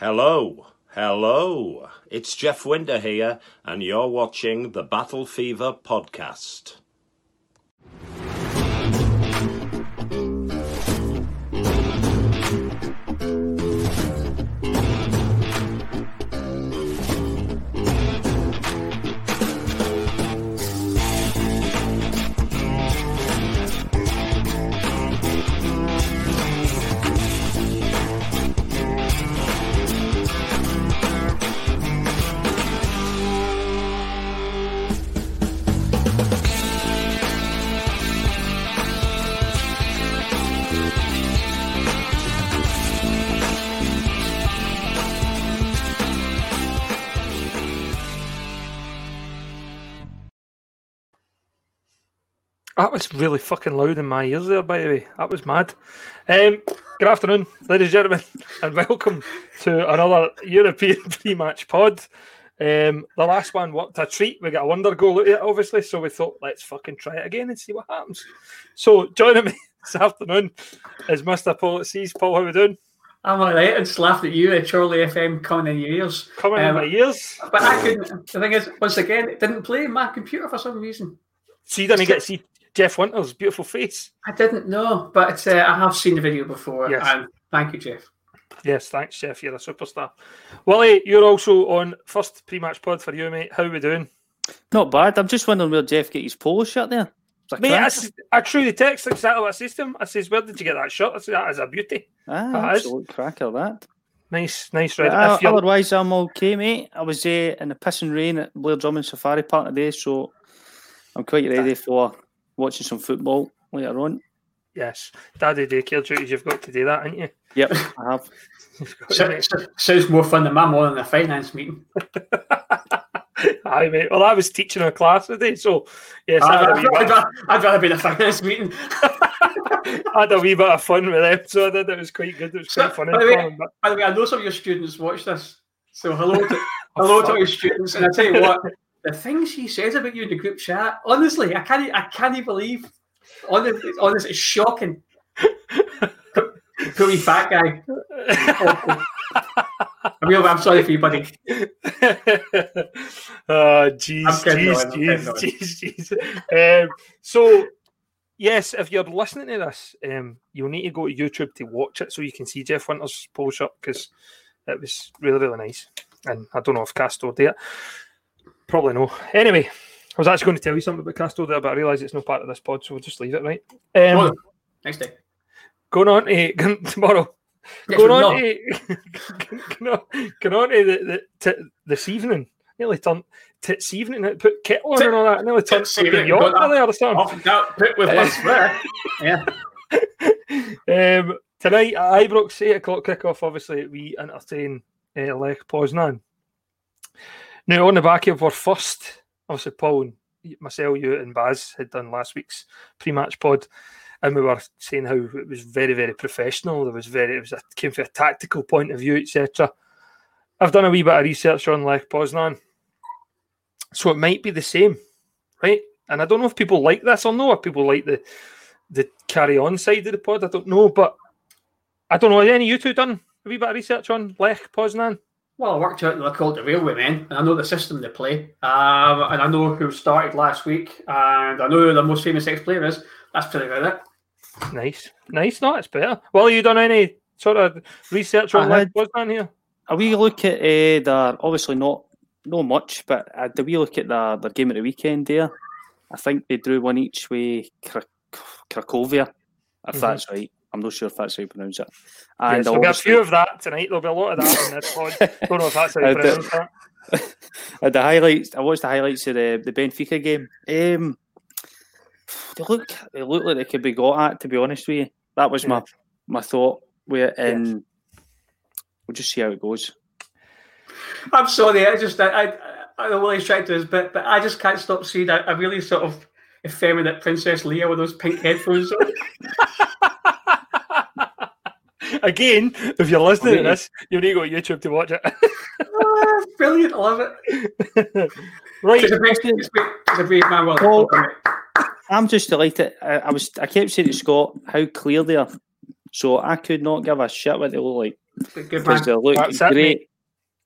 Hello, hello. It's Jeff Winter here, and you're watching the Battle Fever podcast. That was really fucking loud in my ears there, by the way. That was mad. Um, good afternoon, ladies and gentlemen, and welcome to another European pre-match pod. Um, the last one worked a treat. We got a wonder goal out of it, obviously, so we thought let's fucking try it again and see what happens. So joining me this afternoon is Mr. Paul at Seas. Paul, how are we doing? I'm all right. I just laughed at you at Charlie FM coming in your ears. Coming in Um, my ears. But I couldn't. The thing is, once again, it didn't play in my computer for some reason. So you didn't get to see Jeff Winter's beautiful face. I didn't know, but uh, I have seen the video before. Yes. And thank you, Jeff. Yes, thanks, Jeff. You're a superstar. Willie, you're also on first pre-match pod for you, mate. How are we doing? Not bad. I'm just wondering where Jeff get his polo shirt there. It's Mate, I, crack. s- I truly text exactly what I says to him. I says, "Where did you get that shirt?" I said, "That is a beauty. Ah, that is. absolute cracker that. Nice, nice But, red." uh, otherwise, I'm okay, mate. I was uh, in the pissing rain at Blair Drummond Safari Park today, so I'm quite ready for watching some football later on. yes, daddy daycare duties. You've got to do that, haven't you? Yep, I have. You've got to, So, so- sounds more fun than my morning in a finance meeting. Aye, mate. Well, I was teaching a class today, so yes, I I'd, had, I'd, rather, I'd rather be in a finance meeting. I had a wee bit of fun with them, so I did. It was quite good. It was So, quite funny. by, the way, for them, but- by the way, I know some of your students watch this. So hello to, oh, hello to all your students. And I tell you what, the things she says about you in the group chat, honestly, I can't I can't believe honestly, honestly it's shocking. Wee fat guy. I'm, real, I'm sorry for you, buddy. oh, jeez, jeez, jeez, jeez, jeez. Um, so, yes, if you're listening to this, um, you'll need to go to YouTube to watch it so you can see Jeff Winter's pole shirt because it was really, really nice. And I don't know if Castor did it. Probably no. Anyway, I was actually going to tell you something about Castor there, but I realise it's no part of this pod, so we'll just leave it, right? Um, next day. going on to tomorrow. Yes, going on not. to going on, going on to the, the t- this evening. Nearly turned tits evening. It put kettle on Tit- and all that. Nearly turned fucking evening, York got that. there or something. Off that put with us there. Yeah. um, tonight at Ibrox, 8 o'clock kickoff, obviously, we entertain uh, Lech Poznan. Now, on the back of our first, obviously, Paul and myself, you and Baz had done last week's pre match pod, and we were saying how it was very, very professional. There was very, it was a, came from a tactical point of view, etc. I've done a wee bit of research on Lech Poznan, so it might be the same, right? and I don't know if people like this or no, if people like the the carry on side of the pod. I don't know, but I don't know. Have any of you two done a wee bit of research on Lech Poznan? Well, I worked out they're called the Railway Men, and I know the system they play, um, and I know who started last week, and I know who the most famous ex-player is. That's pretty about it. Nice, nice. No, it's better. Well, you done any sort of research on I Lech Poznan here? A wee look at uh, their obviously not not much, but uh, the wee look at the their game at the weekend there. I think they drew one each way Krak- Cracovia, if Mhm. that's right. I'm not sure if that's how you pronounce it. Yes, there'll be a few of that tonight. There'll be a lot of that in this pod. Don't know if that's how you pronounce that. The highlights. I watched the highlights of the, the Benfica game. Um, they look they look like they could be got at. To be honest with you, that was my my thought. Where and we'll just see how it goes. I'm sorry, I just I I, I don't really try to this bit, but I just can't stop seeing a, a really sort of effeminate Princess Leia with those pink headphones on. Again, if you're listening to this, you need to go to YouTube to watch it. Ah, Brilliant, I love it. right, It's a brave, it's a brave, it's a brave man. Well, Well- welcome. I'm just delighted. I, I was I kept saying to Scott how clear they are. So I could not give a shit what they look like good because man. they look That's great. mate.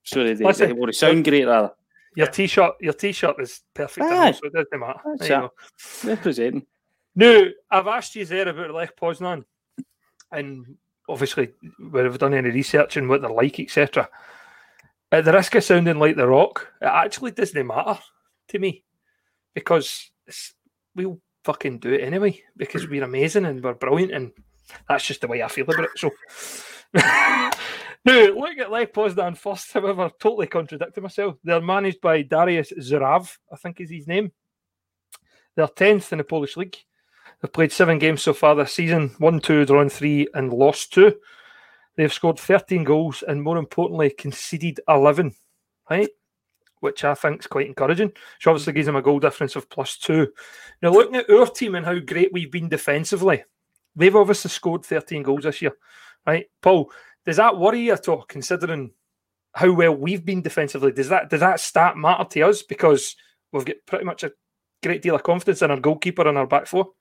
Sorry, they, Listen, they, they sound great rather. your t-shirt, your t-shirt is perfect. Aye. so it doesn't matter. That's There you it. Representing. Now, I've asked you there about Lech Poznan, and obviously we've done any research on what they're like, etc. At the risk of sounding like the Rock, it actually doesn't matter to me because we'll fucking do it anyway because we're amazing and we're brilliant, and that's just the way I feel about it. So. Now, look at Lech Poznan first, however, totally contradicting myself. They're managed by Dariusz Żuraw, I think is his name. They're 10th in the Polish League. They've played seven games so far this season, won two, drawn three, and lost two. They've scored 13 goals and, more importantly, conceded 11, right? Which I think is quite encouraging. Which obviously gives them a goal difference of plus two. Now, looking at our team and how great we've been defensively, they've obviously scored 13 goals this year, right? Paul, does that worry you at all, considering how well we've been defensively? Does that does that stat matter to us because we've got pretty much a great deal of confidence in our goalkeeper and our back four?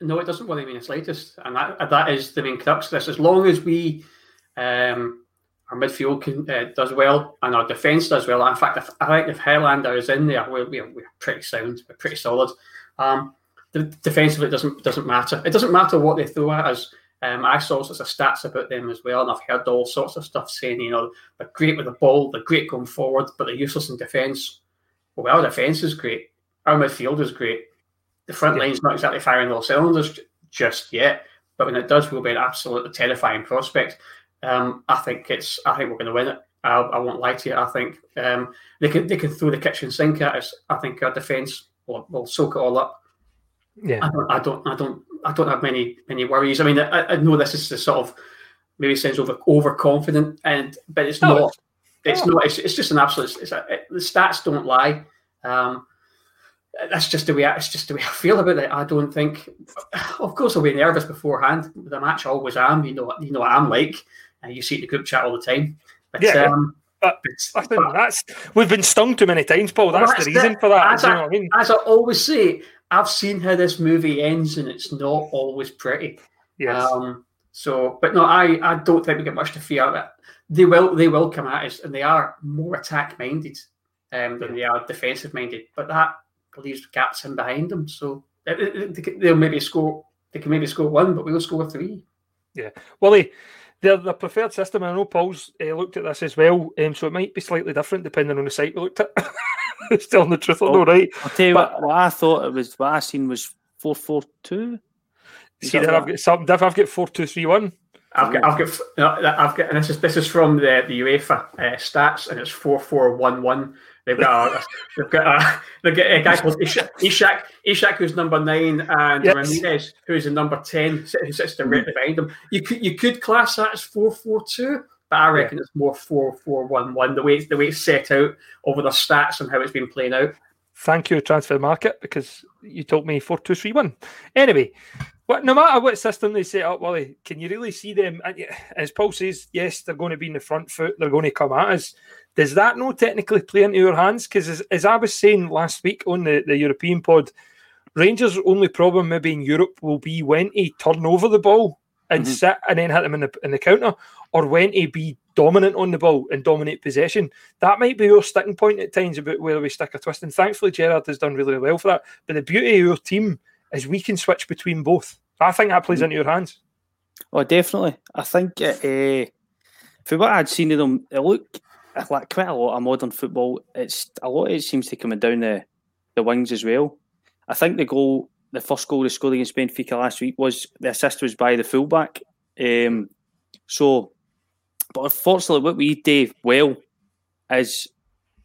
No, it doesn't worry me in the slightest, and that that is the main crux of this. As long as we, um, our midfield can, uh, does well and our defence does well. In fact, if, I think if Helander is in there, we're, we're, pretty sound, we're pretty solid. Um, the defensively it doesn't doesn't matter. It doesn't matter what they throw at us. Um, I saw sorts of stats about them as well, and I've heard all sorts of stuff saying, you know, they're great with the ball, they're great going forward, but they're useless in defence. Well, our defence is great. Our midfield is great. The front Yeah. line's not exactly firing all cylinders just yet, but when it does, we'll be an absolutely terrifying prospect. Um, I think it's. I think we're going to win it. I, I won't lie to you. I think um, they can they can throw the kitchen sink at us. I think our defence will, will soak it all up. Yeah. I don't, I don't, I don't, I don't have many, many worries. I mean, I, I know this is the sort of maybe sounds over overconfident, and but it's No, not. It's no. not. It's, it's just an absolute. It's a, it, the stats don't lie. Um, that's just the way. I, it's just the way I feel about it. I don't think. Of course, I'll be nervous beforehand. The match I always am. You know. what- You know what I'm like. And you see it in the group chat all the time. But, Yeah, um, but but- Listen, that's we've been stung too many times, Paul. That's, That's the reason for that. As I- know what I mean? as I always say, I've seen how this movie ends, and it's not always pretty. Yes. Um, so, but no, I, I don't think we get much to fear. That they will they will come at us, and they are more attack minded um, than they are defensive minded. But that leaves gaps in behind them, so they- they- they- they'll maybe score. They can maybe score one, but we'll score three. Yeah, Willie, the the preferred system. I know Paul's uh, looked at this as well, um, so it might be slightly different depending on the site we looked at. it's telling the truth or no, right? I'll tell you But- what, what I thought it was. What I seen was four four two. See, there I've got something. different. I've got four two three one. I've got, I've got, I've got, and this is this is from the the UEFA uh, stats, and it's four four one one. They've got, a, they've got, a, they've got a guy called Ishak, Ishak, Ishak, who's number nine, and Yes. Ramirez, who's in number ten, who sits directly mm-hmm. behind them. You could, you could class that as four four two, but I reckon it's more four four one one. The way it's, the way it's set out over the stats and how it's been playing out. Thank you, Transfermarkt, because you told me four two three one. Anyway, what no matter what system they set up, Willie, can you really see them? As Paul says, yes, they're going to be in the front foot. They're going to come at us. Does that not technically play into your hands? Because as, as I was saying last week on the, the European pod, Rangers' only problem maybe in Europe will be when he turn over the ball and Mhm. sit and then hit them in the in the counter, or when he be dominant on the ball and dominate possession. That might be your sticking point at times about whether we stick a twist. And thankfully, Gerrard has done really well for that. But the beauty of your team is we can switch between both. I think that plays into your hands. Oh, definitely. I think uh, for what I'd seen of them, it looked like quite a lot of modern football. It's a lot. of It seems to come down the the wings as well. I think the goal, the first goal they scored against Benfica last week was the assist was by the fullback. Um, so, but unfortunately, what we do well is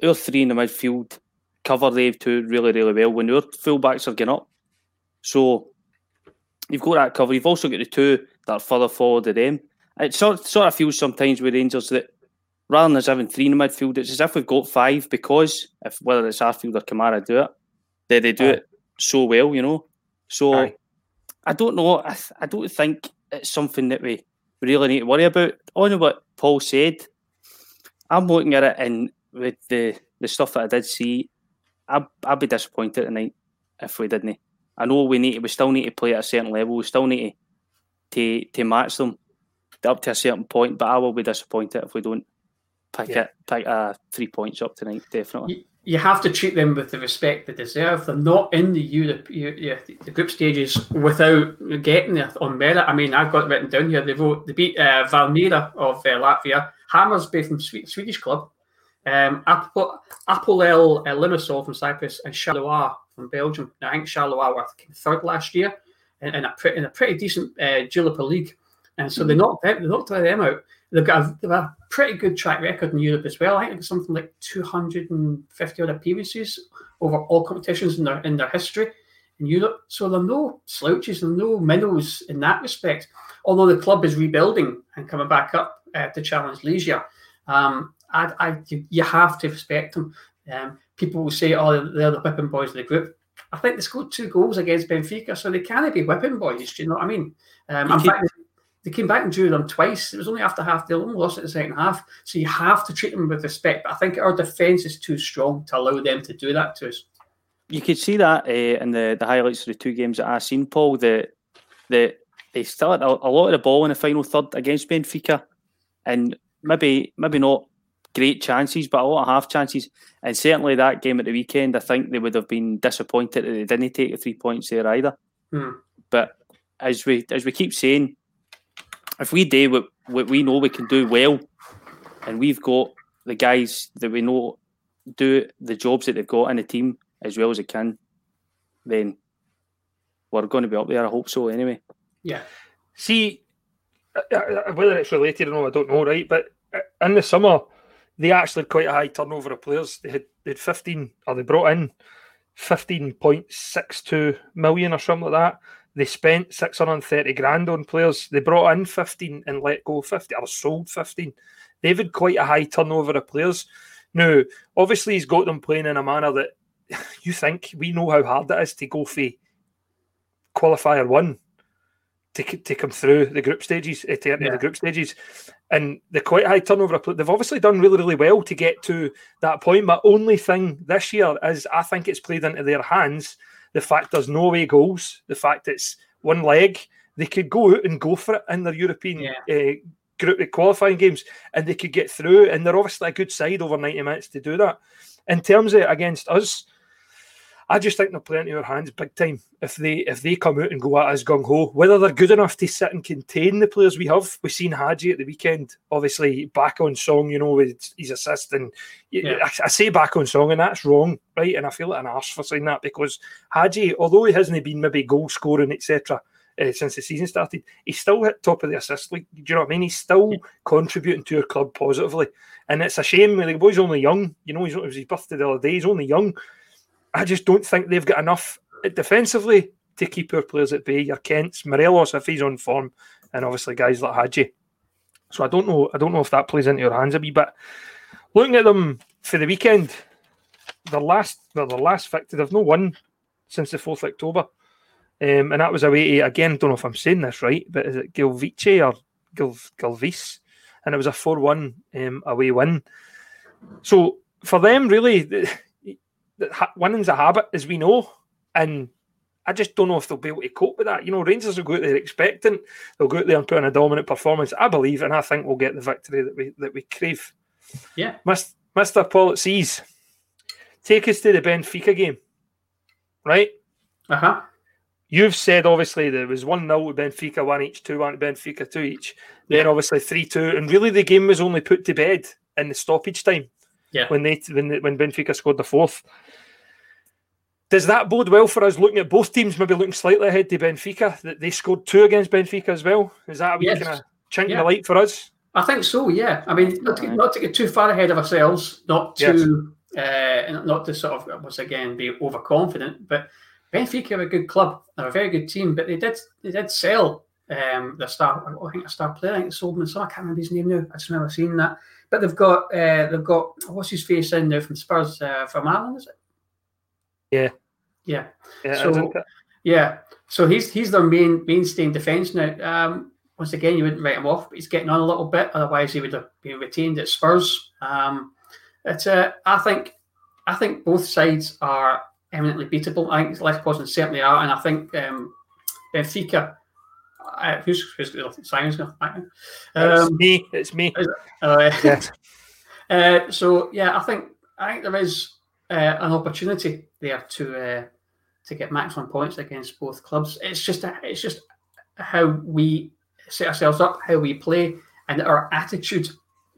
our three in the midfield cover they two really, really well when our fullbacks are getting up. So you've got that cover. You've also got the two that are further forward of them. It sort, sort of feels sometimes with Rangers that rather than us having three in the midfield, it's as if we've got five because if whether it's Arfield or Kamara do it, they, they do Aye. it so well, you know. So Aye. I don't know. I, th- I don't think it's something that we really need to worry about. On what Paul said, I'm looking at it and with the, the stuff that I did see, I'd, I'd be disappointed tonight if we didn't. I know we need to, we still need to play at a certain level. We still need to to, to match them up to a certain point. But I will be disappointed if we don't pick Yeah. it, pick uh, three points up tonight. Definitely. You, have to treat them with the respect they deserve. They're not in the Europe, the group stages without getting it on merit. I mean, I've got it written down here. They vote, they beat uh, Valmiera of uh, Latvia, Hammarby from Swe- Swedish club, um, Apol- Apolel uh, Limassol from Cyprus, and Charleroi from Belgium. Now, I think Charleroi were third last year in, in, a, pretty, in a pretty decent uh, Jupiler League. And so they knocked them, they knocked them out. They've got a, they've got a pretty good track record in Europe as well. I think it's something like 250 odd appearances over all competitions in their in their history in Europe. So there are no slouches, are no minnows in that respect. Although the club is rebuilding and coming back up uh, to challenge Legia, um, I, I, you, you have to respect them. Um, people will say, "Oh, they're the whipping boys of the group." I think they scored two goals against Benfica, so they can't be whipping boys. Do you know what I mean? Um, You in keep- fact, they came back and drew them twice. It was only after half. They only lost it in the second half. So you have to treat them with respect. But I think our defence is too strong to allow them to do that to us. You could see that uh, in the, the highlights of the two games that I've seen, Paul. The the they still had a, a lot of the ball in the final third against Benfica, and maybe maybe not great chances, but a lot of half chances. And certainly that game at the weekend, I think they would have been disappointed that they didn't take the three points there either. Hmm. But as we as we keep saying, if we do what, what we know we can do well, and we've got the guys that we know do the jobs that they've got in the team as well as they can, then we're going to be up there. I hope so. Anyway, Yeah. See, uh, uh, whether it's related or not, I don't know, right? But uh, in the summer, they actually had quite a high turnover of players. They had, they had 15, or they brought in 15.62 million or something like that. They spent 630 grand on players. They brought in 15 and let go 50, or sold 15. They've had quite a high turnover of players. Now, obviously, he's got them playing in a manner that you think we know how hard it is to go for qualifier one to, to come through the group stages, eh, to enter Yeah. the group stages. And the quite high turnover, they've obviously done really, really well to get to that point. My only thing this year is I think it's played into their hands the fact there's no away goals, the fact it's one leg. They could go out and go for it in their European Yeah. uh, group eh, qualifying games and they could get through. And they're obviously a good side over 90 minutes to do that. In terms of against us, I just think they're playing into our hands big time if they if they come out and go at us gung ho. Whether they're good enough to sit and contain the players we have, we've seen Hagi at the weekend. Obviously, back on song, you know, with his assist, and Yeah. I, I say back on song, and that's wrong, right? And I feel like an arse for saying that because Hagi, although he hasn't been maybe goal scoring etc. Uh, since the season started, he's still hit top of the assist league. Do you know what I mean? He's still contributing to our club positively, and it's a shame. The boy's only young. You know, he's, it was his birthday the other day. He's only young. I just don't think they've got enough defensively to keep our players at bay. Your Kents, Morelos, if he's on form, and obviously guys like Hagi. So I don't know. I don't know if that plays into your hands a wee bit. Looking at them for the weekend, the last, well, their last victory, they've no won since the fourth October, um, and that was away to again. Don't know if I'm saying this right, but is it Gilvice or Gil, Gilvis? And it was a four-one um, away win. So for them, really, the, the, winning's a habit, as we know, and I just don't know if they'll be able to cope with that. You know, Rangers will go out there expectant. They'll go out there and put in a dominant performance. I believe, and I think we'll get the victory that we that we crave. Yeah, Mister Paul sees. Take us to the Benfica game, right? Uh huh. You've said obviously there was one 0 to Benfica, one each, two one to Benfica, two each. Then obviously three two, and really the game was only put to bed in the stoppage time. Yeah. When they when when Benfica scored the fourth. Does that bode well for us looking at both teams maybe looking slightly ahead to Benfica? That they scored two against Benfica as well? Is that a wee Yes. kind of chink in the light for us? I think so. Yeah. I mean, not to, not to get too far ahead of ourselves, not to uh, not to sort of once again be overconfident, but Benfica are a good club. They're a very good team, but they did they did sell um, the star. I think a star player. I think sold so I can't remember his name now. I just remember seeing that. But they've got uh, they've got what's his face in there from Spurs uh, from Ireland, is it? Yeah. Yeah. Yeah, So- Yeah, so he's he's their main mainstay in defence now. Um, once again, you wouldn't write him off, but he's getting on a little bit. Otherwise, he would have been retained at Spurs. Um, it's uh, I think I think both sides are eminently beatable. I think Lech Poznan certainly are, and I think um, Benfica. Uh, who's who's Simon's going? it's me. It's me. uh, Yes. uh, so yeah, I think I think there is uh, an opportunity there to uh, to get maximum points against both clubs. It's just a, it's just how we set ourselves up, how we play, and our attitude,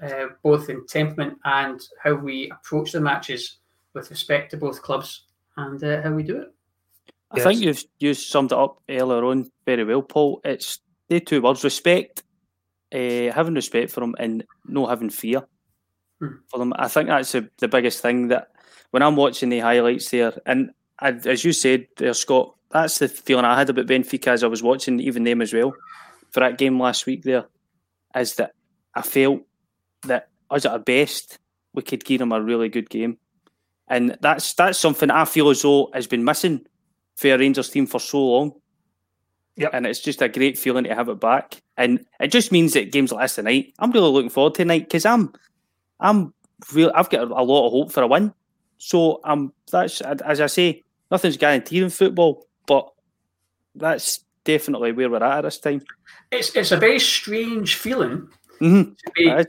uh, both in temperament and how we approach the matches with respect to both clubs and uh, how we do it. I think you've you summed it up earlier on very well, Paul. It's the two words: respect, uh, having respect for them, and no having fear Hmm. for them. I think that's the, the biggest thing that when I'm watching the highlights there, and I, as you said there, Scott, that's the feeling I had about Benfica as I was watching even them as well for that game last week. There is that I felt that us at our best we could give them a really good game, and that's that's something I feel as though has been missing for a Rangers team for so long. Yep. And it's just a great feeling to have it back. And it just means that games like this tonight, I'm really looking forward to tonight because I'm I'm real I've got a lot of hope for a win. So um that's as I say, nothing's guaranteed in football, but that's definitely where we're at at this time. It's it's a very strange feeling Mhm. to be, and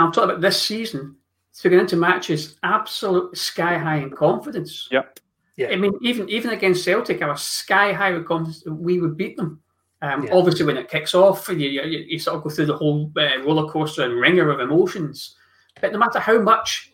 I'm talking about this season. To get into matches, absolute sky high in confidence. Yep. Yeah. I mean, even even against Celtic, I was sky high with confidence that we would beat them. Um, Yeah. Obviously, when it kicks off, you, you, you sort of go through the whole uh, roller coaster and ringer of emotions. But no matter how much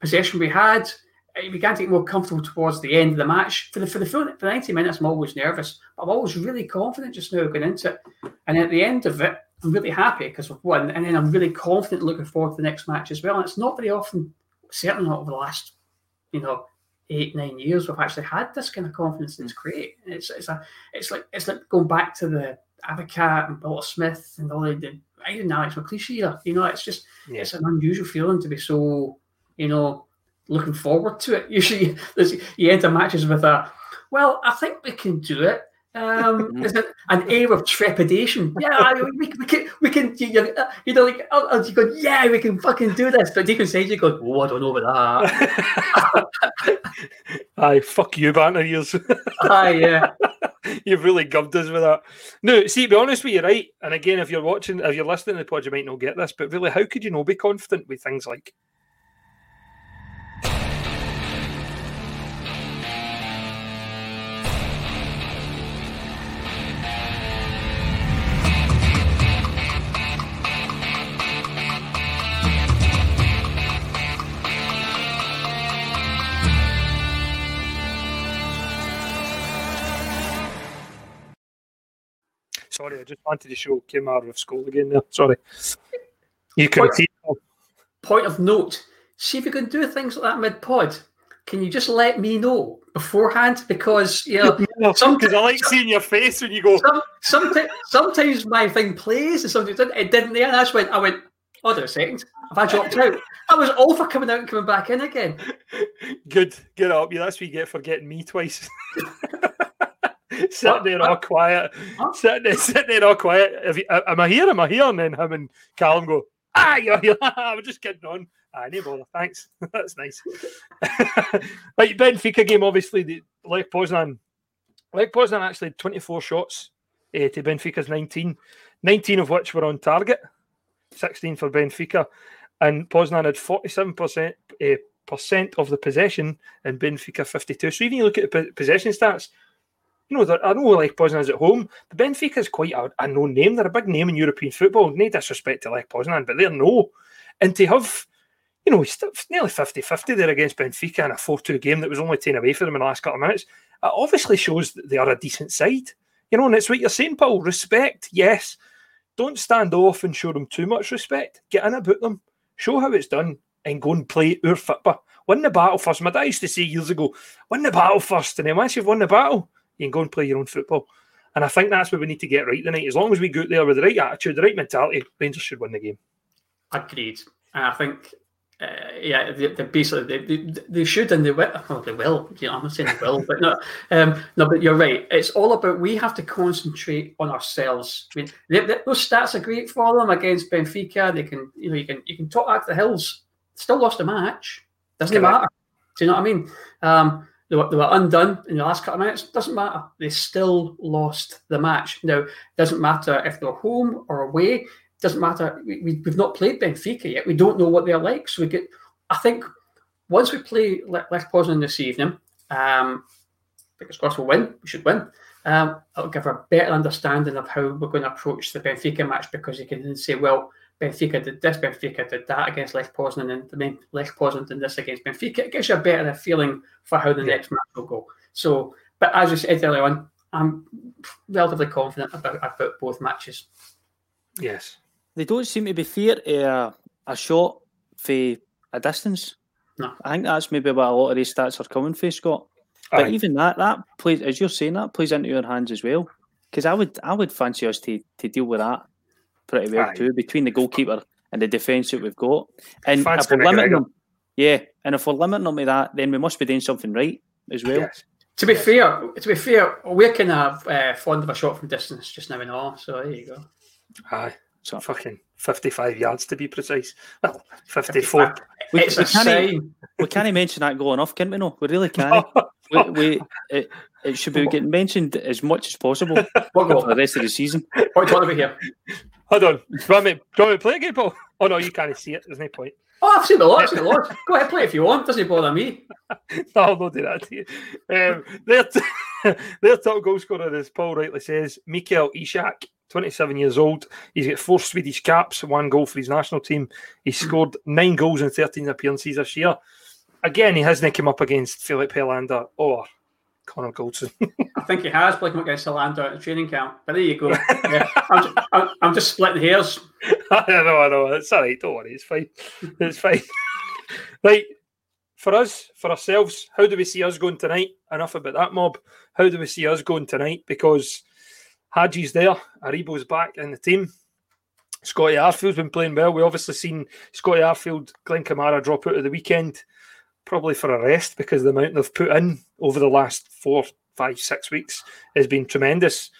possession we had, it began to get more comfortable towards the end of the match. For the for the full for the ninety minutes, I'm always nervous, but I'm always really confident just now going into it. And at the end of it, I'm really happy because we've won, and then I'm really confident looking forward to the next match as well. And it's not very often, certainly not over the last, you know, eight nine years, we've actually had this kind of confidence. And it's great. It's it's a it's like it's like going back to the Advocaat and Bill Smith and all the, the even Alex McLeish era. You know, it's just Yeah. it's an unusual feeling to be so, you know, looking forward to it. Usually, there's, you enter matches with a, well, I think we can do it. Um, there's an, an air of trepidation. Yeah, I- we, we can, we can, you, you- you know, like, oh, oh, you go, yeah, we can fucking do this. But deep inside, you go, oh, I don't know about that. Aye, fuck you, banter years. Ah, yeah. You've really gubbed us with that. No, see, to be honest with you, right? And again, if you're watching, if you're listening to the pod, you might not get this, but really, how could you not be confident with things like Sorry, I just wanted to show Kim out of school again there. Sorry. You see. Point of note: see if you can do things like that mid pod. Can you just let me know beforehand? Because you know, some, Because I like seeing your face when you go, some, sometimes, sometimes my thing plays and sometimes it didn't. It didn't there, that's when I went. Hold on a second. Have I dropped out? I was all for coming out and coming back in again. good, get up. Yeah, that's what you get for getting me twice. sitting there all quiet. Huh? Sitting there, sitting there all quiet. If you, am I here? Am I here? And then him and Callum go, ah, you're here. We're just kidding on. Ah, no bother. Thanks. That's nice. like Benfica game, obviously, the Lech Poznan Lech Poznan actually had 24 shots uh, to Benfica's 19, 19 of which were on target, 16 for Benfica, and Poznan had 47% uh, percent of the possession and Benfica 52. So even you look at the possession stats, you know, I know Lech Poznan is at home, but Benfica is quite a, a known name. They're a big name in European football. No disrespect to Lech Poznan, but they're no. And to have, you know, nearly 50 50 there against Benfica in a 4 2 game that was only taken away from them in the last couple of minutes, it obviously shows that they are a decent side. You know, and it's what you're saying, Paul. Respect, yes. Don't stand off and show them too much respect. Get in about them. Show how it's done and go and play our football. Win the battle first. My dad used to say years ago, win the battle first. And then once you've won the battle, you can go and play your own football. And I think that's what we need to get right tonight. As long as we go there with the right attitude, the right mentality, Rangers should win the game. Agreed. And I think, uh, yeah, they, they basically they, they, they, should and they will. Well, they will. You know, I'm not saying they will, but no, um, no. But you're right. It's all about we have to concentrate on ourselves. I mean, they, those stats are great for them against Benfica. They can, you know, you can you can talk back the hills. Still lost a match. Doesn't matter. Do you know what I mean? Um, they were, they were undone in the last couple of minutes. Doesn't matter. They still lost the match. Now, doesn't matter if they're home or away. Doesn't matter. We, we, have not played Benfica yet. We don't know what they're like. So we get. I think once we play Lech Poznan this evening, um, because of course we'll win. We should win. Um, it'll give a better understanding of how we're going to approach the Benfica match because you can then say, well, Benfica did this, Benfica did that against Lech Poznan, and then Lech Poznan did this against Benfica. It gives you a better feeling for how the yeah. next match will go. So, but as you said earlier on, I'm relatively confident about, about both matches. Yes. They don't seem to be fear uh, a shot for a distance. No. I think that's maybe what a lot of these stats are coming for, Scott. But Aye. even that, that plays as you're saying, that plays into your hands as well. Because I would, I would fancy us to to deal with that pretty well Aye. too between the goalkeeper and the defence that we've got. And if we're limiting them, yeah, and if we're limiting them to that, then we must be doing something right as well. Yes. To be fair, to be fair, we're kind of uh, fond of a shot from distance just now and all. So there you go. Aye, so fucking fifty-five yards to be precise. Well, fifty-four. We, it's we, a can't, we can't mention that going off, can we? No, we really can't. we, we it, it should be getting mentioned as much as possible for the rest of the season. What are you talking about here? Hold on. Do you want me, do you want me to play again, Paul? Oh, no, you can't see it. There's no point. Oh, I've seen the lot. I've seen the lot. Go ahead, play if you want. Doesn't bother me. no, I'll not do that to you. Um, their, t- their top goal scorer, as Paul rightly says, Mikael Ishak, 27 years old. He's got four Swedish caps, one goal for his national team. He's scored nine goals in 13 appearances this year. Again, he hasn't come up against Filip Helander or Connor Goldson. I think he has played him against Orlando at the training camp. But there you go. Yeah, I'm, just, I'm, I'm, just splitting hairs. I know, I know. It's all right. Don't worry. It's fine. It's fine. right. For us, for ourselves, how do we see us going tonight? Enough about that mob. How do we see us going tonight? Because Hagi's there, Aribo's back in the team. Scotty Arfield's been playing well. We obviously seen Scotty Arfield, Glenn Kamara drop out of the weekend probably for a rest because the amount they've put in over the last four, five, six weeks has been tremendous.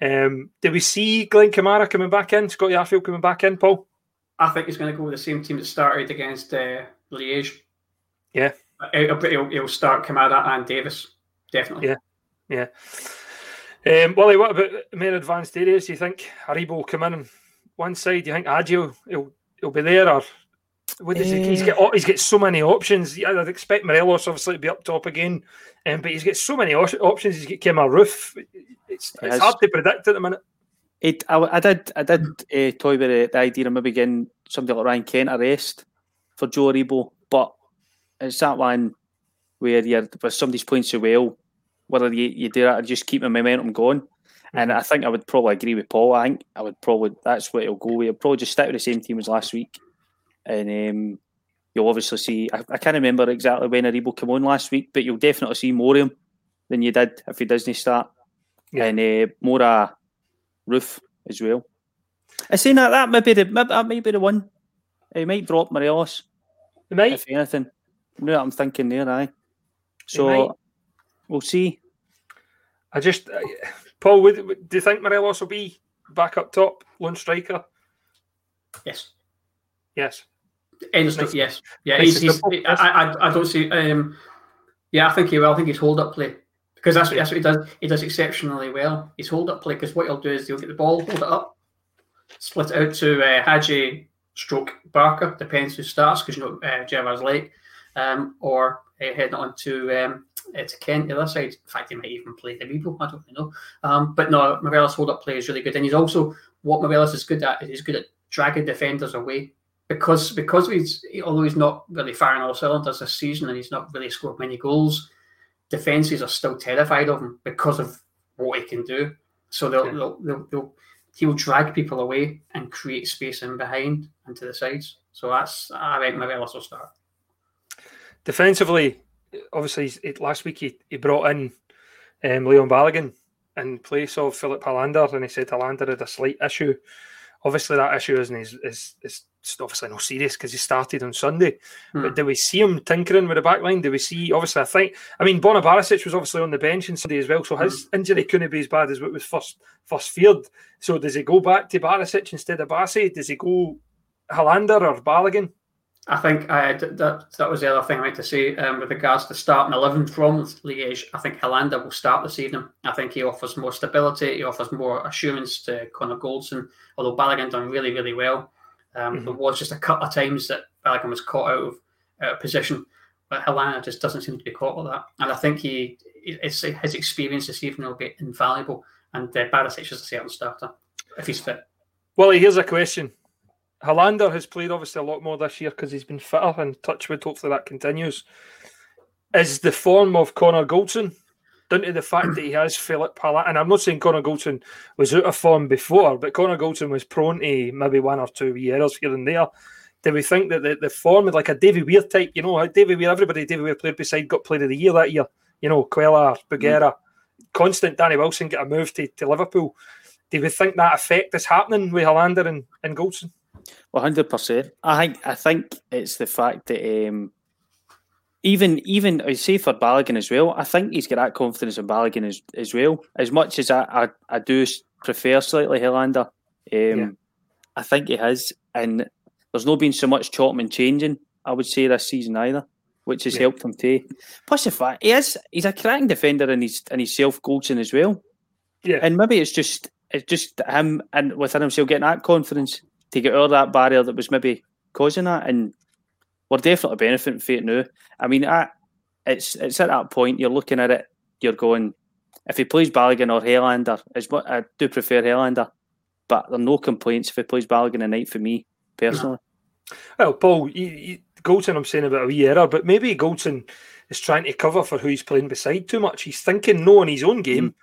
Um, do we see Glenn Kamara coming back in, Scotty Arfield coming back in, Paul? I think he's going to go with the same team that started against uh, Liège. Yeah. He'll, he'll, he'll, start Kamara and Davis, definitely. Yeah, yeah. Um, Wally, what about more advanced areas? Do you think Aribo will come in on one side? Do you think Hagi will he'll be there, or what does uh, he, he's got eh. he's got so many options. I'd expect Morelos obviously to be up top again, um, but he's got so many options. He's got Kemar Roofe. It's, it's hard to predict at the minute. It, I, I did I did uh, toy with the, idea of maybe getting somebody like Ryan Kent a rest for Joe Aribo, but it's that one where you're with somebody's playing so well, whether you, you do that or just keep the momentum going. Mm-hmm. And I think I would probably agree with Paul. I think I would probably that's what it'll go with. I'll probably just stick with the same team as last week and um, you'll obviously see. I, I, can't remember exactly when Aribo came on last week, but you'll definitely see more of him than you did if he doesn't start, yeah. and uh, more uh, Roofe as well. I say that that might be the that might be the one. He might drop Morelos. He might, if anything. You know what I'm thinking there, aye. So we'll see. I just, uh, Paul, would, do you think Morelos will be back up top, lone striker? Yes. Yes. End stuff, yes. Yeah, he's, he's, I, I, I don't see. Um, yeah, I think he will. I think he's hold up play. because that's what, that's what he does. He does exceptionally well. He's hold up play because what he'll do is he'll get the ball, hold it up, split it out to uh, Hagi stroke Barker, depends who starts because you know uh, Gerrard's late, um, or uh, heading on to um, uh, to Kent the other side. In fact, he might even play Aribo. I don't really know. Um, but no, Morelos hold up play is really good, and he's also what Morelos is good at. Is he's good at dragging defenders away because because he's although he's not really firing all cylinders this season and he's not really scored many goals, defenses are still terrified of him because of what he can do. So they'll, they'll, they'll, they'll he'll drag people away and create space in behind and to the sides. So that's I think Morelos will start. Defensively, obviously last week he, he brought in um, Leon Balogun in place of Filip Helander, and he said Helander had a slight issue. Obviously, that issue isn't is, is, is obviously not serious because he started on Sunday. Hmm. But do we see him tinkering with the back line? Do we see, obviously, I think, I mean, Barisic was obviously on the bench on Sunday as well, so his hmm. injury couldn't be as bad as what was first first feared. So does he go back to Barisic instead of Bassey? Does he go Helander or Balogun? I think I that that was the other thing I meant to say um, with regards to starting eleven from Liège. I think Helander will start this evening. I think he offers more stability. He offers more assurance to Connor Goldson. Although Balogun done really really well, um, mm-hmm. there was just a couple of times that Balogun was caught out of, of position, but Helander just doesn't seem to be caught like that. And I think he his experience this evening will be invaluable. And uh, Barisic is a certain starter if he's fit. Well, here's a question. Helander has played obviously a lot more this year because he's been fitter and Touchwood. Hopefully that continues. Is the form of Connor Goldson down to the fact that he has Philip Helander? And I'm not saying Connor Goldson was out of form before, but Connor Goldson was prone to maybe one or two years here and there. Do we think that the, the form, of like a Davy Weir type, you know, Davy Weir, everybody Davy Weir played beside got played of the year that year, you know, Cuéllar, Bougherra, mm. constant Danny Wilson get a move to, to Liverpool. Do we think that effect is happening with Helander and, and Goldson? One hundred percent. I think I think it's the fact that um, even even I say for Balogun as well. I think he's got that confidence in Balogun as, as well. As much as I, I, I do prefer slightly Helander, um, yeah. I think he has, and there's not been so much chopping and changing. I would say this season either, which has yeah. helped him too. Plus the fact he is he's a cracking defender and he's and he's self coaching as well. Yeah, and maybe it's just it's just him and within himself getting that confidence to get over that barrier that was maybe causing that. And we're definitely benefiting from it now. I mean, I, it's it's at that point you're looking at it, you're going, if he plays Balogun or Helander, is what I do prefer Helander, but there are no complaints if he plays Balogun a night for me personally. Well, Paul, you, you, Goldson, I'm saying about a wee error, but maybe Goldson is trying to cover for who he's playing beside too much. He's thinking no in his own game. Mm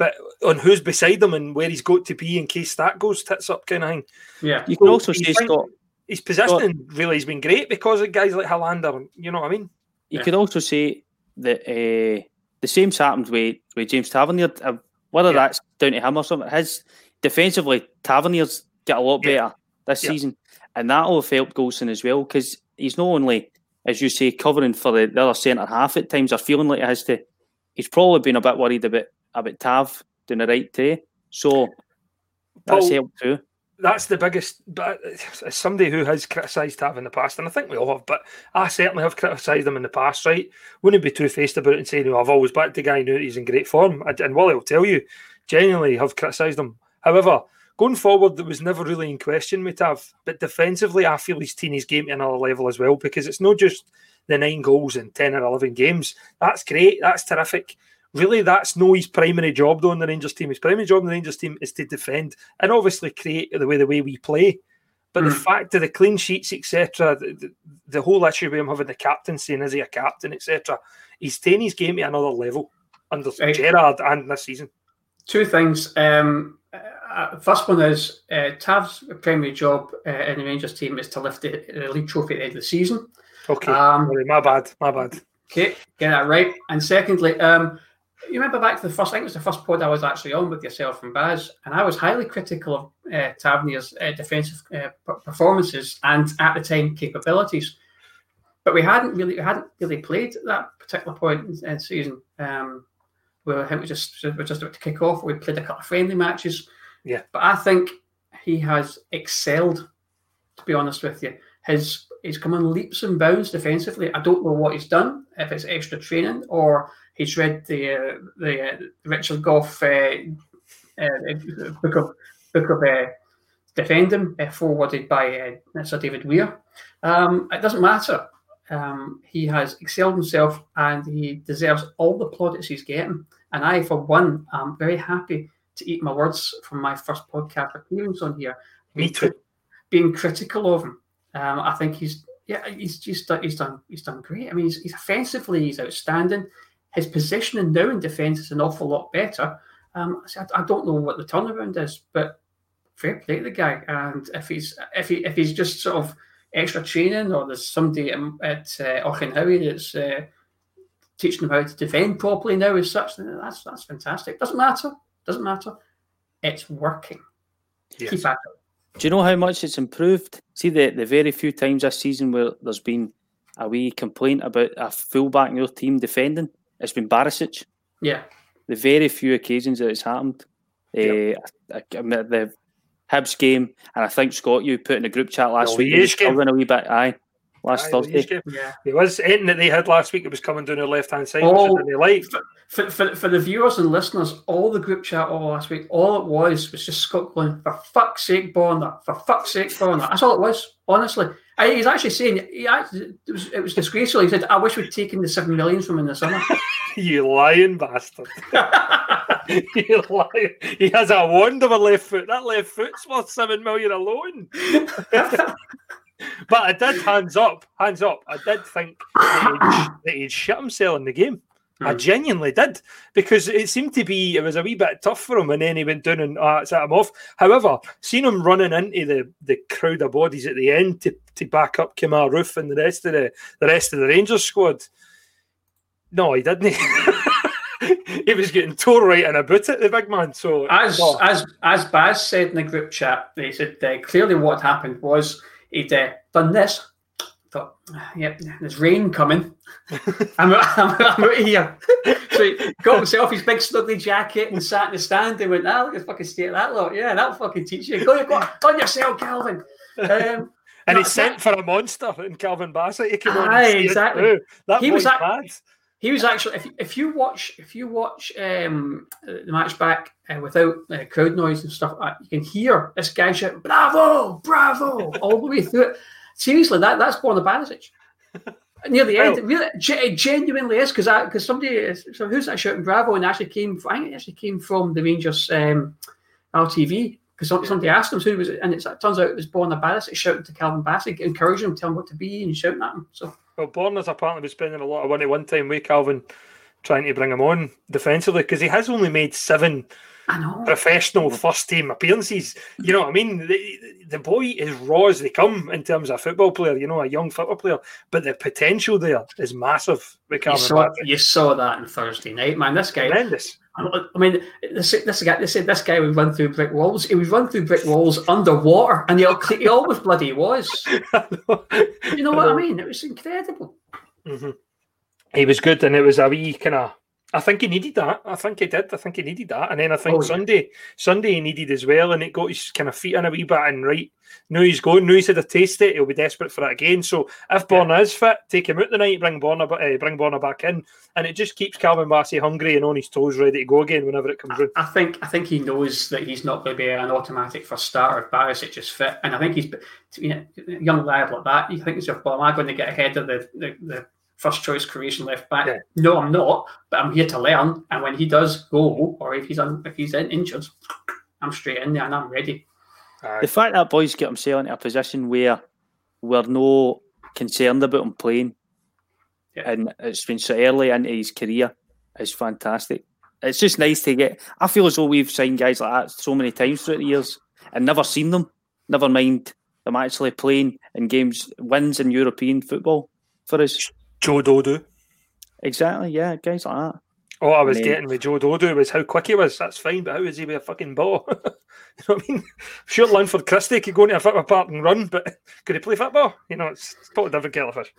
but on who's beside him and where he's got to be in case that goes tits up kind of thing. Yeah, you can so also say Scott. His positioning Scott, really has been great because of guys like Helander. You know what I mean? You yeah. could also say that uh, the same's happened with, with James Tavernier. Uh, whether yeah. that's down to him or something, his defensively Tavernier's get a lot better yeah. this season, and that'll have helped Goldson as well because he's not only, as you say, covering for the, the other centre half at times or feeling like he has to. He's probably been a bit worried about about Tav doing the right day. So that's Paul, helped too. That's the biggest. But as somebody who has criticised Tav in the past, and I think we all have, but I certainly have criticised him in the past. Right? Wouldn't be two faced about it and say, "No, I've always backed the guy. Knew he's in great form." And Wally will tell you, genuinely have criticised him. However, going forward, there was never really in question with Tav. But defensively, I feel he's taken his game to another level as well because it's not just the nine goals in ten or eleven games. That's great. That's terrific really that's no his primary job though in the Rangers team. His primary job in the Rangers team is to defend and obviously create the way the way we play. But mm. the fact of the clean sheets, etc., the, the, the, whole issue with him having the captaincy and is he a captain, etc., he's taken his game to another level under right. Gerrard and this season. Two things. Um, uh, first one is uh, Tav's primary job uh, in the Rangers team is to lift the, the league trophy at the end of the season. Okay, um, my bad, my bad. Okay, get that right. And secondly, um, you remember back to the first, I think it was the first pod I was actually on with yourself and Baz, and I was highly critical of uh, Tavernier's uh, defensive uh, performances and at the time capabilities. But we hadn't really we hadn't really played at that particular point in the season. Um, where I think we just we're just about to kick off. We played a couple of friendly matches. Yeah. But I think he has excelled, to be honest with you. His he's come on leaps and bounds defensively. I don't know what he's done, if it's extra training or He's read the uh, the uh, Richard Gough uh, uh, book of book of uh, Defending, uh, forwarded by uh, Sir David Weir. Um, it doesn't matter. Um, he has excelled himself and he deserves all the plaudits he's getting. And I, for one, am very happy to eat my words from my first podcast appearance on here. Me too. Being critical of him, um, I think he's yeah he's just he's done he's done great. I mean, he's, he's offensively he's outstanding. His positioning now in defence is an awful lot better. Um, so I, I, don't know what the turnaround is, but fair play to the guy. And if he's if he if he's just sort of extra training, or there's somebody at uh, Auchenhowie that's uh, teaching him how to defend properly now as such, then that's that's fantastic. Doesn't matter. Doesn't matter. It's working. Yes. Keep at it. Do you know how much it's improved? See the the very few times this season where there's been a wee complaint about a fullback in your team defending, it's been Barisic. Yeah. The very few occasions that it's happened. Yep. Uh, I, I, the Hibs game, and I think Scott, you put in a group chat last week. He was struggling a wee bit. Aye, last aye, Thursday. Yeah, it was anything that they had last week. It was coming down the left hand side. All, they liked. For, for, for the viewers and listeners, all the group chat all last week, all it was was just Scott going, "For fuck's sake, Borna! For fuck's sake, Borna!" That's all it was. Honestly, I, he's actually saying he actually, it was it was disgraceful. He said, "I wish we'd taken the seven millions from him in the summer." you lying bastard. you lying. He has a wonderful left foot. That left foot's worth seven million alone. but I did hands up, hands up. I did think that he'd, that he'd shit himself in the game. Mm. I hmm. genuinely did because it seemed to be it was a wee bit tough for him, and then he went down and uh, set him off. However, seeing him running into the, the crowd of bodies at the end to, to back up Kemar Roofe and the rest of the the rest of the Rangers squad, no, he didn't. he was getting tore right in a boot at the big man. So as oh. as as Baz said in the group chat, they said uh, clearly what happened was he'd uh, done this. Thought, yep, there's rain coming. I'm, I'm, I'm, out here. so he got himself his big snuggly jacket and sat in the stand and went, ah, look at the fucking state of that lot. Yeah, that'll fucking teach you. Go, go on yourself, Calvin. Um, and he sent for a monster in Calvin Bassey. He came on aye, exactly. That he was at, bad. He was actually, if, if you watch, if you watch um, the match back uh, without uh, crowd noise and stuff, uh, you can hear this guy shout "Bravo, bravo" all the way through it. Seriously, that that's Borna Barisic. Near the end, it really, it genuinely is because because somebody is, so who's that shouting "Bravo" and actually came. From, I think it actually came from the Rangers um, RTV because somebody asked him who was it, and it turns out it was Borna Barisic shouting to Calvin Bassey, encouraging him, telling him what to be, and shouting at him. So well, Borna's apparently been spending a lot of money one time with Calvin trying to bring him on defensively because he has only made seven professional first team appearances. You know what I mean? The, the boy is raw as they come in terms of a football player, you know, a young football player, but the potential there is massive. You saw, you saw that on Thursday night, man. This guy. Tremendous. I mean, this, this guy. They said this guy would run through brick walls. He would run through brick walls underwater, and he, he always bloody was. you know what I mean? It was incredible. Mm-hmm. He was good, and it was a wee kind of I think he needed that. I think he did. I think he needed that. And then I think oh, Sunday, yeah. Sunday he needed as well, and it got his kind of feet in a wee bit. And right now he's going. Now he's had a taste it. He'll be desperate for it again. So if Borna yeah. is fit, take him out the night, bring Borna, uh, bring Borna back in, and it just keeps Calvin Bassey hungry and on his toes, ready to go again whenever it comes I, in. I think I think he knows that he's not going to be an automatic first starter if Barisic is just fit, and I think he's you know, young lad like that. You think yourself, well, am I going to get ahead of the the, the first choice Croatian left back. Yeah. No, I'm not, but I'm here to learn. And when he does go, or if he's un, if he's in, injured, I'm straight in there and I'm ready. The fact that boys get himself into a position where we're no concerned about him playing, yeah. and it's been so early into his career, is fantastic. It's just nice to get. I feel as though we've signed guys like that so many times throughout the years and never seen them. Never mind them actually playing in games, wins in European football for us. Joe Dodoo. Exactly, yeah, guys like that. All I was I mean, getting with Joe Dodoo was how quick he was. That's fine, but how is he with a fucking ball? you know what I mean? Sure, Linford Christie could go into a football park and run, but could he play football? You know, it's, it's totally different kettle of fish.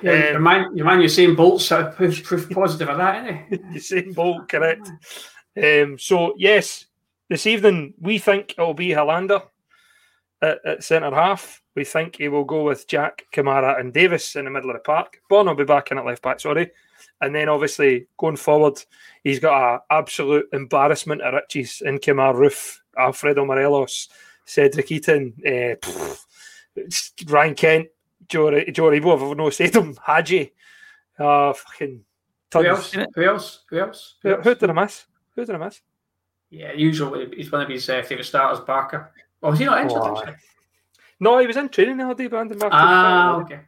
Yeah, um, your man, your man Usain Bolt's sort of proof, proof positive of that, isn't he? Usain Bolt, correct. Um, so, yes, this evening we think it'll be Helander at, at centre half. We think he will go with Jack, Kamara, and Davis in the middle of the park. Born will be back in at left back, sorry. And then obviously going forward, he's got an absolute embarrassment of riches in Kemar Roofe, Alfredo Morelos, Cedric Itten, uh, Ryan Kent, Joe, Joe Aribo, I've no said him, Hagi, uh, fucking Who else? Who else? Who else? Who, who did I miss? Who did I miss? Yeah, usually he's one of his uh, favourite starters, Barker. Oh, was he not injured? Oh, actually? No, he was in training the other day, Brandon Barker. Ah, okay.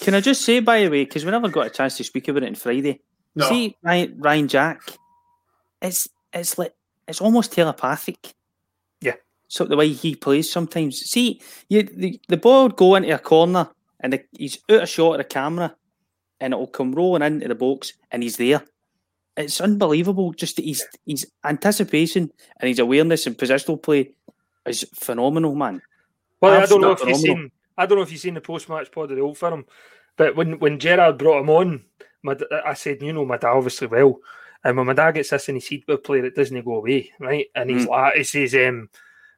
Can I just say, by the way, because we never got a chance to speak about it on Friday. No. See, Ryan, Ryan Jack, it's it's like it's almost telepathic. Yeah. So the way he plays sometimes. See, you the, the ball would go into a corner and the, he's out of shot of the camera, and it'll come rolling into the box, and he's there. It's unbelievable. Just his his anticipation and his awareness and positional play is phenomenal, man. Well, I don't know if Absolutely you've seen. I don't know if you've seen the post-match pod of the old firm, but when when Gerrard brought him on, my, I said, you know, my dad obviously well, and when my dad gets this and he sees a player, it doesn't go away, right? And he's Mm. like, he says, um,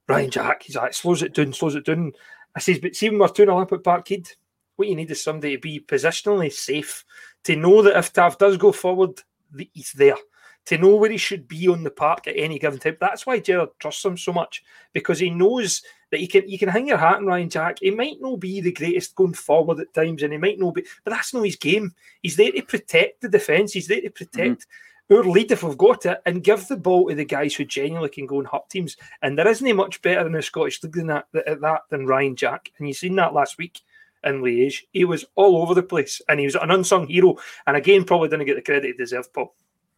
Ryan Jack, he's like, slows it down, slows it down. I says, but see when we're two 0 up at Parkhead, what you need is somebody to be positionally safe, to know that if Tav does go forward, he's there. To know where he should be on the park at any given time. That's why Gerrard trusts him so much because he knows that he can you can hang your hat on Ryan Jack. He might not be the greatest going forward at times, and he might not be, but that's not his game. He's there to protect the defence. He's there to protect mm-hmm. our lead if we've got it, and give the ball to the guys who genuinely can go and hurt teams. And there isn't much better in the Scottish league than that, at that than Ryan Jack. And you've seen that last week in Liège. He was all over the place, and he was an unsung hero. And again, probably didn't get the credit he deserved, Paul.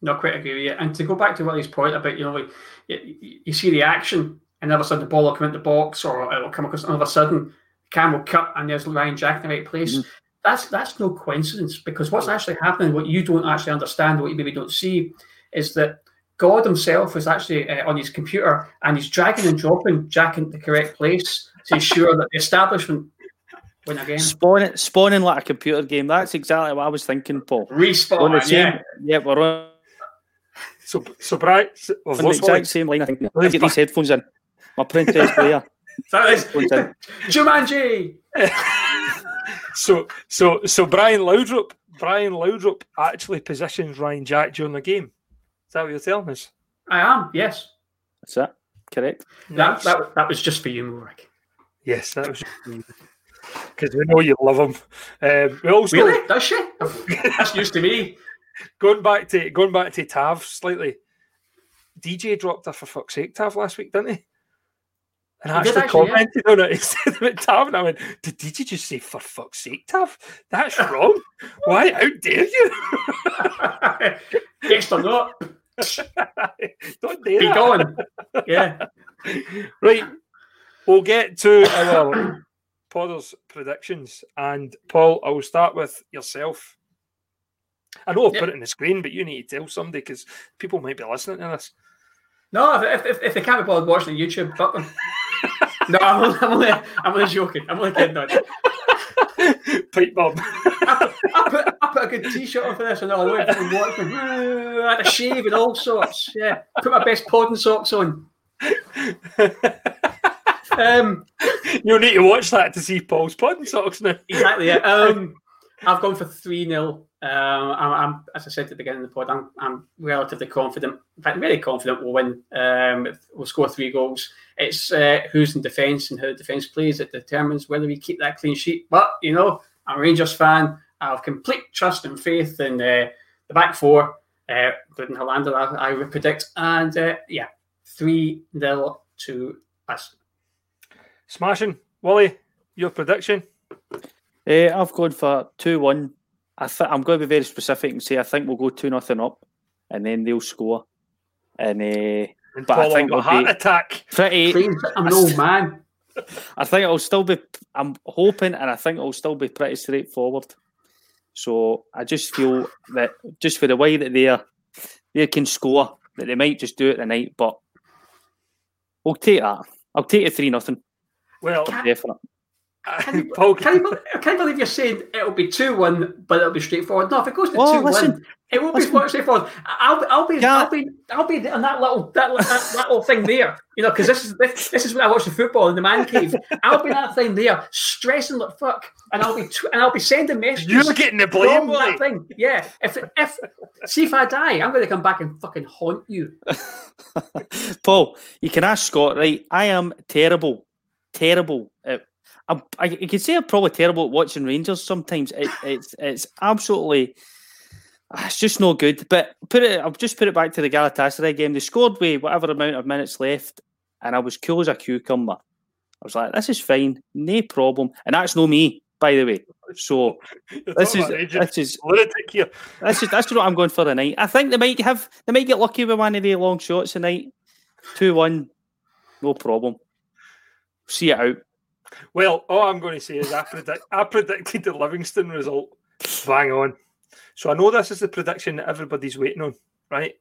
Not quite agree with you. And to go back to Wullie's point about, you know, like you, you see the action, and all of a sudden the ball will come into the box, or it'll come across, and all of a sudden the camera will cut, and there's Ryan Jack in the right place. That's that's no coincidence because what's actually happening, what you don't actually understand, what you maybe don't see, is that God Himself is actually uh, on His computer, and He's dragging and dropping Jack into the correct place to ensure that the establishment win again. Spawning, spawning like a computer game. That's exactly what I was thinking, Paul. Respawn, yeah. yeah, we're on, So, so Brian, so, on the exact same line. I think. I get these headphones in. My Princess Leia That is. Jumanji. so, so, so Brian Laudrup, Brian Laudrup actually positions Ryan Jack during the game. Is that what you're telling us? I am, yes. That's it. Correct. That, Nice. that, that was just for you, Murik. Yes, that was because we know you love him. Um, we also Really? Does she? That's news to me. Going back to going back to Tav slightly. DJ dropped her for fuck's sake, Tav last week, didn't he? And I actually actually, yeah. commented on it. He said about Tav, and I went, "Did DJ just say for fuck's sake, Tav? That's wrong. Why? How dare you? yes or not? Don't dare Be that. gone. Yeah. Right. We'll get to our Potter's predictions. And Paul, I will start with yourself. I know I've Yeah. put it in the screen, but you need to tell somebody because people might be listening to this. No, if, if, if they can't be bothered watching on YouTube, fuck them. no, I'm only, I'm, only, I'm only joking. I'm only kidding. On. Pipe bomb. I, put, I put a good t-shirt on for this and all. I went and watched me. I had a shave and all sorts. Yeah. Put my best podding socks on. Um, You'll need to watch that to see Paul's pudding socks now. Exactly. Yeah. Um, I've gone for three 0 um, I'm, I'm, as I said at the beginning of the pod, I'm, I'm relatively confident. In fact, very confident we'll win. Um, we'll score three goals. It's uh, who's in defence and how the defence plays that determines whether we keep that clean sheet. But you know, I'm a Rangers fan. I have complete trust and faith in uh, the back four, uh, including Helander. I, I would predict, and uh, yeah, three 0 to us. Smashing. Wullie, your prediction? Uh, I've gone for 2 1. I th- I'm going to be very specific and say I think we'll go 2 nothing up and then they'll score. And uh, And But I think will it'll heart be- attack. pretty, Please, I'm an old man. I think it'll still be, I'm hoping and I think it'll still be pretty straightforward. So I just feel that just for the way that they are, they can score, that they might just do it tonight, but we'll take that. I'll take it 3 nothing. Well, Definite. Can you, Paul, can you, bel- I can't believe you're saying it'll be 2 1, but it'll be straightforward. No, if it goes to Oh, 2 1, it will be listen. straightforward. I'll, I'll, be, Yeah. I'll, be, I'll be on that little, that, that, that little thing there, you know, because this is this, this is when I watch the football in the man cave. I'll be that thing there, stressing like fuck, and I'll be tw- and I'll be sending messages. You're getting the blame, from that thing. Yeah. If if see if I die, I'm going to come back and fucking haunt you. Paul, you can ask Scott, right? I am terrible, terrible. At, I, you can say I'm probably terrible at watching Rangers sometimes. It, it's it's absolutely, ah, it's just no good. But put it, I've just put it back to the Galatasaray game. They scored with whatever amount of minutes left, and I was cool as a cucumber. I was like, this is fine, no problem. And that's no me, by the way. So this is this is lunatic here. That's just that's what I'm going for tonight. I think they might have they might get lucky with one of the long shots tonight. Two one, no problem. See it out. Well, all I'm going to say is I predict I predicted the Livingston result. Bang on. So I know this is the prediction that everybody's waiting on, right?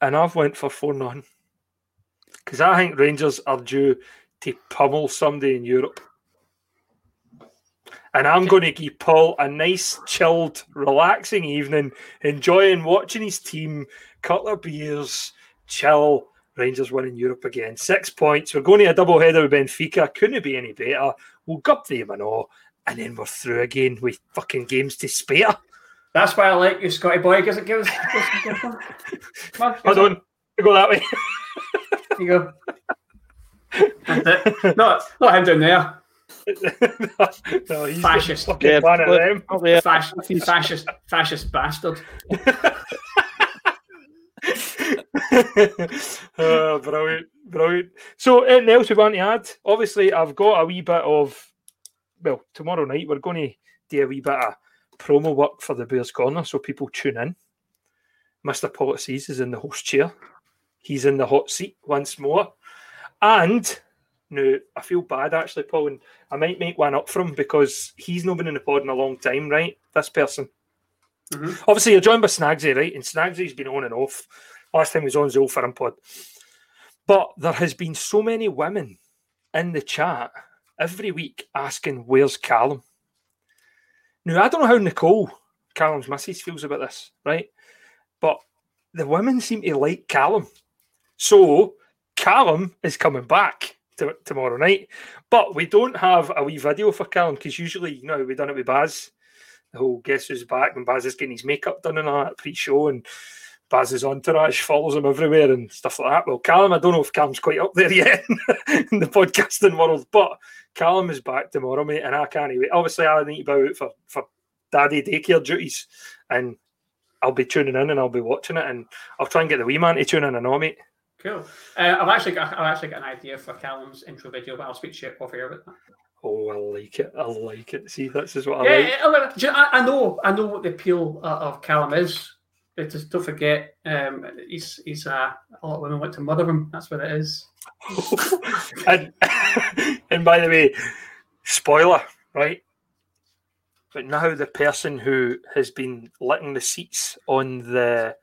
And I've went for four none because I think Rangers are due to pummel somebody in Europe. And I'm going to give Paul a nice, chilled, relaxing evening, enjoying watching his team, couple of beers, chill. Rangers winning Europe again. Six points. We're going to a double header with Benfica. Couldn't be any better. We'll gup them and all. And then we're through again with fucking games to spare. That's why I like you, Scotty boy. Gives it, give us. give us- Come on, Hold on. Go that way. You go. That's it. Not, not him down there. no, he's Fascist. Yeah, one of look, them. Fascist, fascist, fascist bastard. oh, brilliant, brilliant. So, anything else we want to add? Obviously, I've got a wee bit of. Well, tomorrow night we're going to do a wee bit of promo work for the Bears Corner, so people tune in. Mister Policies is in the host chair. He's in the hot seat once more, and now I feel bad actually, Paul, and I might make one up for him because he's not been in the pod in a long time, right? This person. Mhm. Obviously, you're joined by Snagsy, right? And Snagsy's been on and off. Last time was on Zul for pod. But there has been so many women in the chat every week asking, Where's Callum? Now, I don't know how Nicole, Callum's missus, feels about this, right? But the women seem to like Callum. So, Callum is coming back to, tomorrow night. But we don't have a wee video for Callum because usually, you know, we've done it with Baz. The whole guess who's back when Baz is getting his makeup done and all that pre show and Baz's entourage follows him everywhere and stuff like that. Well, Callum, I don't know if Callum's quite up there yet in the podcasting world, but Callum is back tomorrow, mate, and I can't wait. Obviously, I need to bow out for, for daddy daycare duties, and I'll be tuning in and I'll be watching it, and I'll try and get the wee man to tune in and all, mate. Cool. Uh, I've actually got I've actually got an idea for Callum's intro video, but I'll speak to you off air about that. Oh, I like it. I like it. See, this is what I Yeah, like. yeah, look, do you know, I, I know, I know what the appeal uh, of Callum is. Just don't forget, um, he's he's uh, a lot of women went to mother him. That's what it is. and and by the way, spoiler, right? But now the person who has been letting the seats on the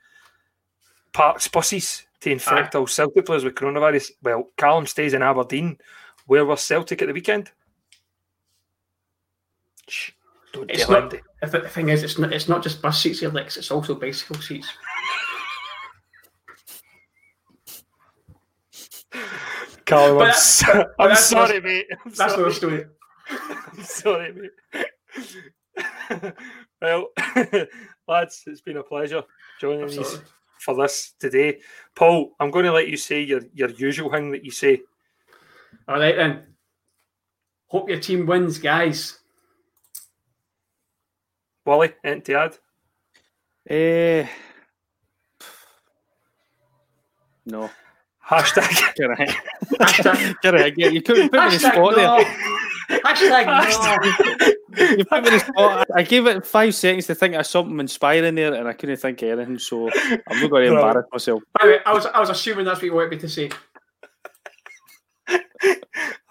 parks buses to infect all Celtic players with coronavirus. Well, Callum stays in Aberdeen. Where was Celtic at the weekend? Shh, don't It's not, Andy. the the thing is, it's not it's not just bus seats he licks; it's also bicycle seats. Callum, But I'm, that- so- but- but I'm sorry, not- mate. I'm That's sorry. another story. I'm sorry, mate. well, lads, it's been a pleasure joining us for this today. Paul, I'm going to let you say your, your usual thing that you say. All right then. Hope your team wins, guys. Wullie, anything to add? Eh, no. Hashtag. Get ahead. Hashtag, Get ahead. Yeah, you put, put me in the hashtag spot no. there. Hashtag no. You put me in the spot. I gave it five seconds to think of something inspiring there, and I couldn't think of anything. So I'm not going to Bro. embarrass myself. By the way, I was I was assuming that's what you wanted me to say.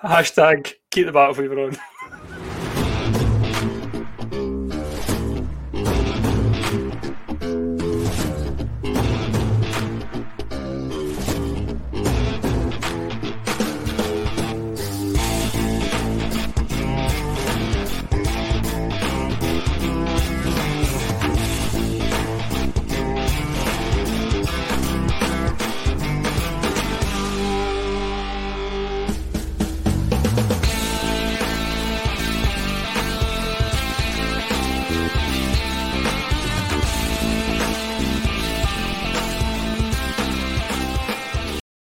Hashtag keep the battle fever on.